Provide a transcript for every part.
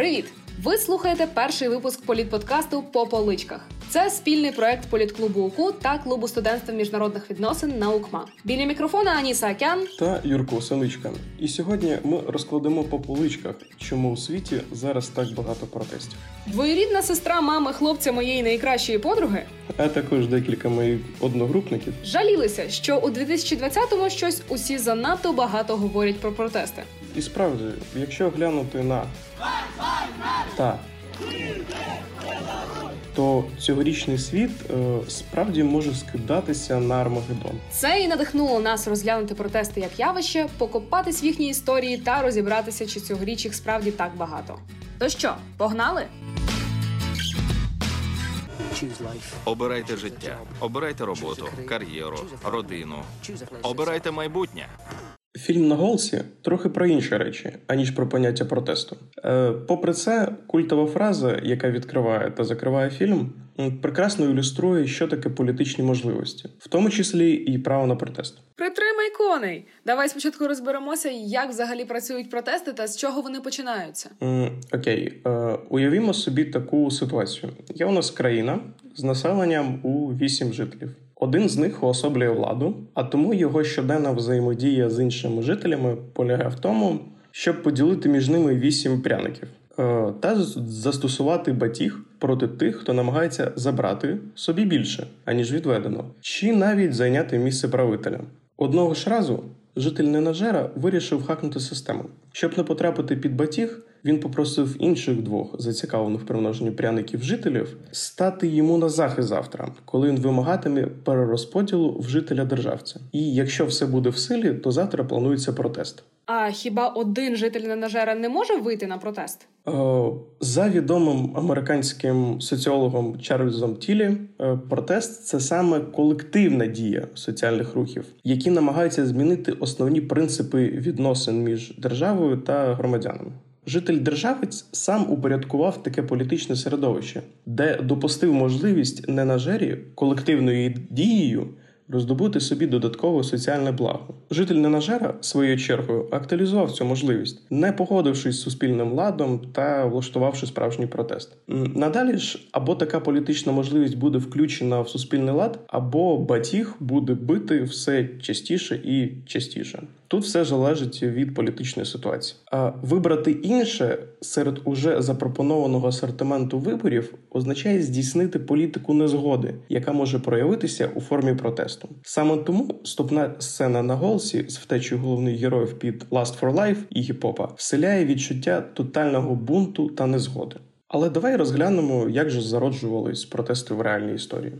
Привіт! Ви слухаєте перший випуск політподкасту по поличках. Це спільний проект політклубу УКУ та клубу студентства міжнародних відносин на УКМА. Біля мікрофона Аніса Акян та Юрко Селичка. І сьогодні ми розкладемо по поличках, чому у світі зараз так багато протестів. Двоюрідна сестра мами хлопця моєї найкращої подруги, а також декілька моїх одногрупників жалілися, що у 2020-му щось усі занадто багато говорять про протести. І справді, якщо глянути на та то цьогорічний світ е, справді може скидатися на Армагеддон. Це і надихнуло нас розглянути протести як явище, покопатись в їхній історії та розібратися, чи цьогоріч їх справді так багато. То що, погнали? Обирайте життя, обирайте роботу, кар'єру, родину, обирайте майбутнє. Фільм на голосі трохи про інші речі, аніж про поняття протесту. Е, Попри це, культова фраза, яка відкриває та закриває фільм, прекрасно ілюструє, що таке політичні можливості, в тому числі і право на протест. Притримай коней. Давай спочатку розберемося, як взагалі працюють протести та з чого вони починаються. М, окей, е, уявімо собі таку ситуацію: є у нас країна з населенням у 8 жителів. Один з них уособлює владу, а тому його щоденна взаємодія з іншими жителями полягає в тому, щоб поділити між ними вісім пряників е, та застосувати батіг проти тих, хто намагається забрати собі більше, аніж відведено, чи навіть зайняти місце правителя. Одного ж разу житель Ненажера вирішив хакнути систему, щоб не потрапити під батіг. Він попросив інших двох зацікавлених в примноженні пряників жителів стати йому на захист завтра, коли він вимагатиме перерозподілу в жителя державця. І якщо все буде в силі, то завтра планується протест. А хіба один житель Ненажера не може вийти на протест? Е, за відомим американським соціологом Чарльзом Тілі, е, протест це саме колективна дія соціальних рухів, які намагаються змінити основні принципи відносин між державою та громадянами. Житель державець сам упорядкував таке політичне середовище, де допустив можливість ненажері колективною дією роздобути собі додаткове соціальне благо. Житель Ненажера своєю чергою актуалізував цю можливість, не погодившись з суспільним ладом та влаштувавши справжній протест. Надалі ж або така політична можливість буде включена в суспільний лад, або батіг буде бити все частіше і частіше. Тут все залежить від політичної ситуації. А вибрати інше серед уже запропонованого асортименту виборів означає здійснити політику незгоди, яка може проявитися у формі протесту. Саме тому ступна сцена на голосі з втечею головних героїв під «Last for Life» і гіпопа вселяє відчуття тотального бунту та незгоди. Але давай розглянемо, як же зароджувались протести в реальній історії.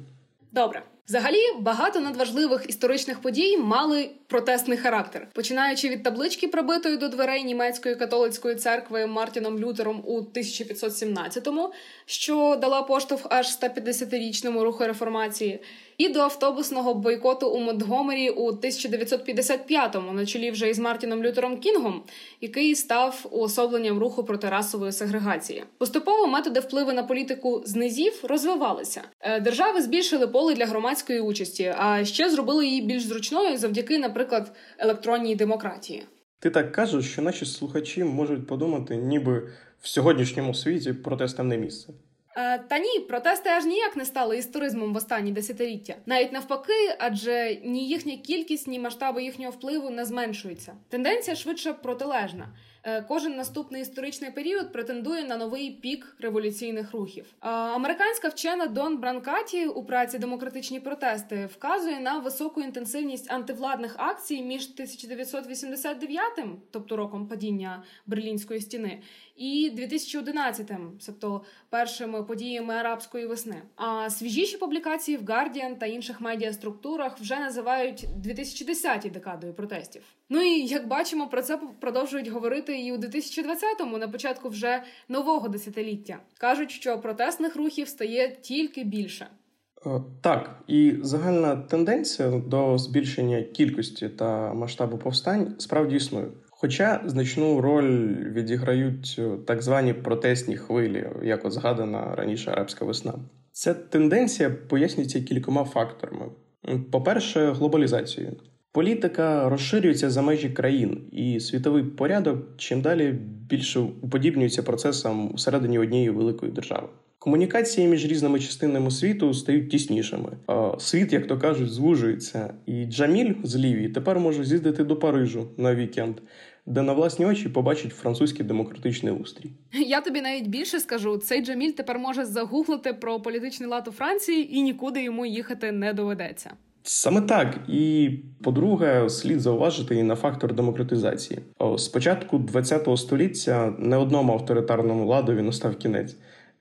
Добре. Взагалі, багато надважливих історичних подій мали протестний характер, починаючи від таблички, пробитої до дверей німецької католицької церкви Мартіном Лютером у 1517-му, що дала поштовх аж 150-річному руху реформації, і до автобусного бойкоту у Монтгомері у 1955-му, на чолі вже із Мартіном Лютером Кінгом, який став уособленням руху проти расової сегрегації. Поступово методи впливу на політику з низів розвивалися. Е, держави збільшили поле для громадської участі, а ще зробили її більш зручною завдяки, наприклад, електронній демократії. Ти так кажеш, що наші слухачі можуть подумати, ніби в сьогоднішньому світі протестам не місце. Е, та ні, протести аж ніяк не стали історизмом в останні десятиліття. Навіть навпаки, адже ні їхня кількість, ні масштаби їхнього впливу не зменшуються. Тенденція швидше протилежна. Е, кожен наступний історичний період претендує на новий пік революційних рухів. Е, американська вчена Дон Бранкаті у праці демократичні протести вказує на високу інтенсивність антивладних акцій між 1989, тобто роком падіння Берлінської стіни, і 2011, тобто першими подіями арабської весни. А свіжіші публікації в Guardian та інших медіаструктурах вже називають 2010 декадою протестів. Ну і як бачимо, про це продовжують говорити і у 2020-му, на початку вже нового десятиліття. кажуть, що протестних рухів стає тільки більше. Е, так, і загальна тенденція до збільшення кількості та масштабу повстань справді існує. Хоча значну роль відіграють так звані протестні хвилі, як от згадана раніше арабська весна. Ця тенденція пояснюється кількома факторами: по-перше, глобалізацією. Політика розширюється за межі країн, і світовий порядок чим далі більше уподібнюється процесам всередині однієї великої держави. Комунікації між різними частинами світу стають тіснішими. Світ, як то кажуть, звужується. І Джаміль з Лівії тепер може з'їздити до Парижу на вікенд, де на власні очі побачить французький демократичний устрій. Я тобі навіть більше скажу: цей Джаміль тепер може загуглити про політичний лад у Франції і нікуди йому їхати не доведеться. Саме так, і по-друге, слід зауважити і на фактор демократизації. Спочатку початку ХХ століття не одному авторитарному ладові настав кінець.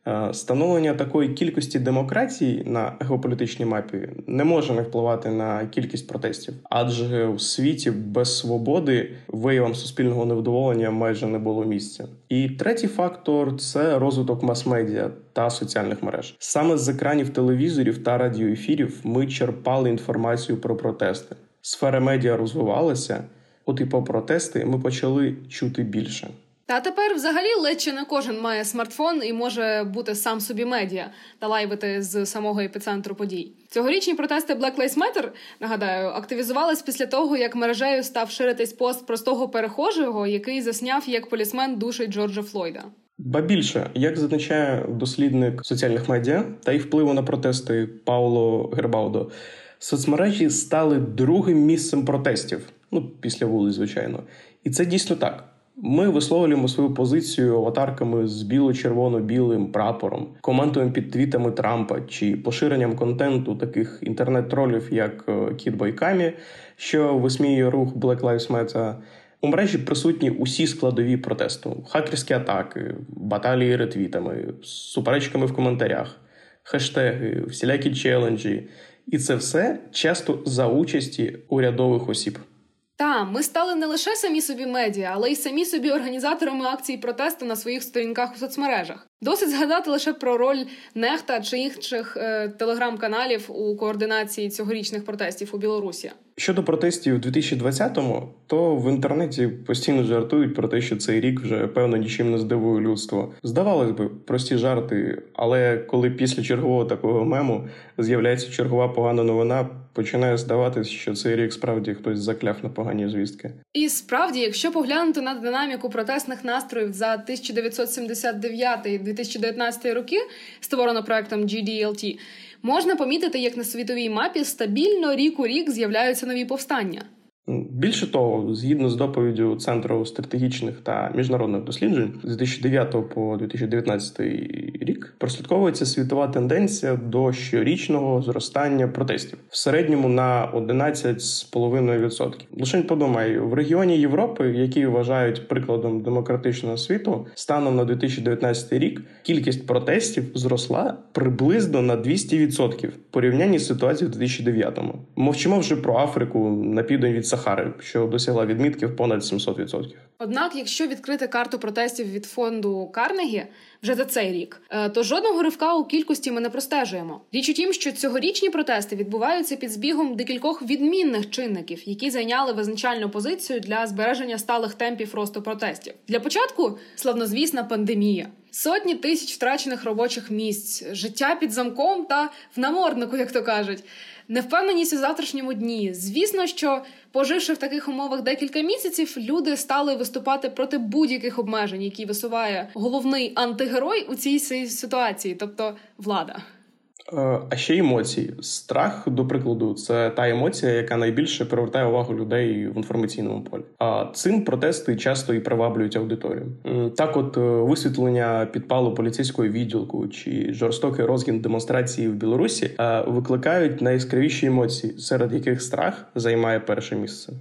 Е, становлення такої кількості демократій на геополітичній мапі не може не впливати на кількість протестів, адже у світі без свободи виявам суспільного невдоволення майже не було місця. І третій фактор це розвиток мас-медіа та соціальних мереж. Саме з екранів телевізорів та радіоефірів ми черпали інформацію про протести. Сфера медіа розвивалася, от і по протести ми почали чути більше. Та тепер, взагалі, ледь чи не кожен має смартфон і може бути сам собі медіа та лайвити з самого епіцентру подій. Цьогорічні протести Black Lives Matter, нагадаю, активізувались після того, як мережею став ширитись пост простого перехожого, який засняв як полісмен душить Джорджа Флойда. Ба більше, як зазначає дослідник соціальних медіа та їх впливу на протести Пауло Гербаудо, соцмережі стали другим місцем протестів. Ну після вулиць, звичайно, і це дійсно так. Ми висловлюємо свою позицію аватарками з біло-червоно-білим прапором, коментуємо під твітами Трампа чи поширенням контенту таких інтернет-тролів, як е, Кіт Бойкамі, що висміює рух Black Lives Matter. У мережі присутні усі складові протесту: хакерські атаки, баталії ретвітами, суперечками в коментарях, хештеги, всілякі челенджі. І це все часто за участі урядових осіб. Та ми стали не лише самі собі медіа, але й самі собі організаторами акцій протесту на своїх сторінках у соцмережах. Досить згадати лише про роль нехта чи інших е, телеграм-каналів у координації цьогорічних протестів у Білорусі. Щодо протестів у 2020-му, то в інтернеті постійно жартують про те, що цей рік вже певно нічим не здивує людство. Здавалось би, прості жарти, але коли після чергового такого мему з'являється чергова погана новина, починає здаватись, що цей рік справді хтось закляв на погані звістки. І справді, якщо поглянути на динаміку протестних настроїв за 1979-2019 роки, створено проектом GDLT, можна помітити, як на світовій мапі стабільно рік у рік з'являються нові повстання. Більше того, згідно з доповіддю Центру стратегічних та міжнародних досліджень з 2009 по 2019 рік прослідковується світова тенденція до щорічного зростання протестів в середньому на 11,5%. Лише подумай, в регіоні Європи, які вважають прикладом демократичного світу, станом на 2019 рік кількість протестів зросла приблизно на 200% в порівнянні з ситуацією в 2009-му. Мовчимо вже про Африку на південь від Сахари, що досягла відмітків понад 700%. Однак, якщо відкрити карту протестів від фонду Карнегі вже за цей рік, е, то жодного ривка у кількості ми не простежуємо. Річ у тім, що цьогорічні протести відбуваються під збігом декількох відмінних чинників, які зайняли визначальну позицію для збереження сталих темпів росту протестів. Для початку славнозвісна пандемія. Сотні тисяч втрачених робочих місць, життя під замком та в наморднику, як то кажуть невпевненість у завтрашньому дні. Звісно, що поживши в таких умовах декілька місяців, люди стали виступати проти будь-яких обмежень, які висуває головний антигерой у цій ситуації, тобто влада. Е, а ще емоції. Страх, до прикладу, це та емоція, яка найбільше привертає увагу людей в інформаційному полі. А цим протести часто і приваблюють аудиторію. Так, от е, висвітлення підпалу поліцейського відділку чи жорстокий розгін демонстрації в Білорусі е, викликають найяскравіші емоції, серед яких страх займає перше місце.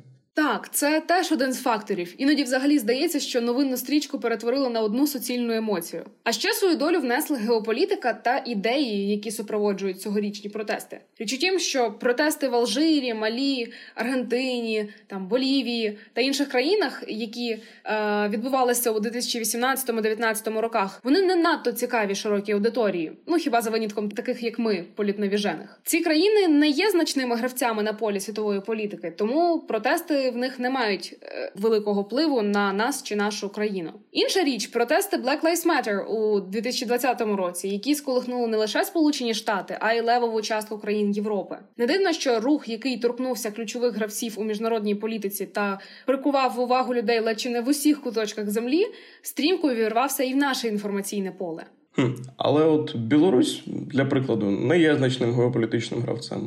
Так, це теж один з факторів. Іноді, взагалі, здається, що новинну стрічку перетворили на одну суцільну емоцію. А ще свою долю внесли геополітика та ідеї, які супроводжують цьогорічні протести. Річ у тім, що протести в Алжирі, Малі, Аргентині, там Болівії та інших країнах, які е, відбувалися у 2018-2019 роках, вони не надто цікаві широкій аудиторії. Ну хіба за винятком таких, як ми, політновіжених. Ці країни не є значними гравцями на полі світової політики, тому протести в них не мають е, великого впливу на нас чи нашу країну. Інша річ протести Black Lives Matter у 2020 році, які сколихнули не лише Сполучені Штати, а й левову частку країн Європи. Не дивно, що рух, який торкнувся ключових гравців у міжнародній політиці та прикував увагу людей ледь чи не в усіх куточках землі, стрімко вірвався і в наше інформаційне поле. Але от Білорусь, для прикладу, не є значним геополітичним гравцем,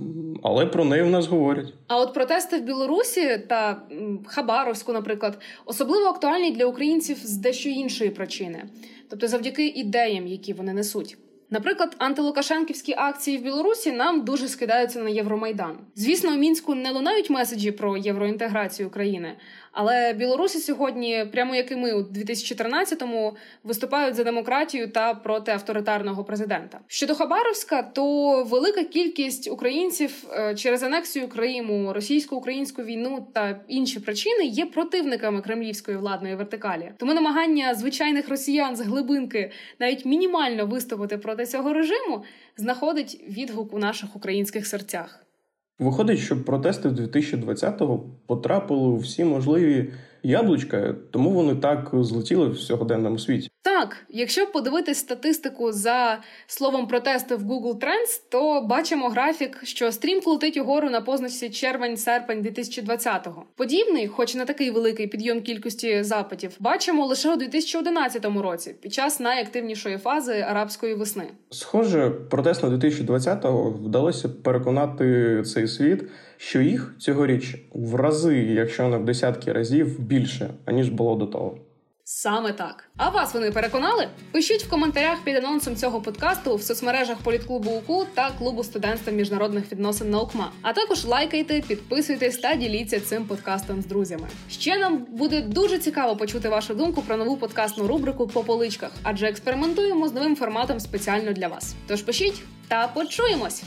але про неї в нас говорять. А от протести в Білорусі та Хабаровську, наприклад, особливо актуальні для українців з дещо іншої причини, тобто завдяки ідеям, які вони несуть. Наприклад, антилукашенківські акції в Білорусі нам дуже скидаються на Євромайдан. Звісно, у мінську не лунають меседжі про євроінтеграцію країни, але білорусі сьогодні, прямо як і ми у 2013-му, виступають за демократію та проти авторитарного президента. Щодо Хабаровська, то велика кількість українців е, через анексію Криму, російсько-українську війну та інші причини є противниками кремлівської владної вертикалі. Тому намагання звичайних росіян з глибинки навіть мінімально виступити проти цього режиму знаходить відгук у наших українських серцях. Виходить, що протести 2020-го потрапили у всі можливі яблучка, тому вони так злетіли в сьогоденному світі. Так, якщо подивитись статистику за словом протести в Google Trends, то бачимо графік, що стрімко летить угору на позначці червень-серпень 2020-го. Подібний, хоч не такий великий підйом кількості запитів, бачимо лише у 2011 році, під час найактивнішої фази арабської весни. Схоже, протест на 2020-го вдалося переконати цей світ, що їх цьогоріч в рази, якщо не в десятки разів, більше аніж було до того. Саме так. А вас вони переконали? Пишіть в коментарях під анонсом цього подкасту в соцмережах політклубу УКУ та клубу студентства міжнародних відносин наукма. А також лайкайте, підписуйтесь та діліться цим подкастом з друзями. Ще нам буде дуже цікаво почути вашу думку про нову подкастну рубрику по поличках, адже експериментуємо з новим форматом спеціально для вас. Тож пишіть та почуємось!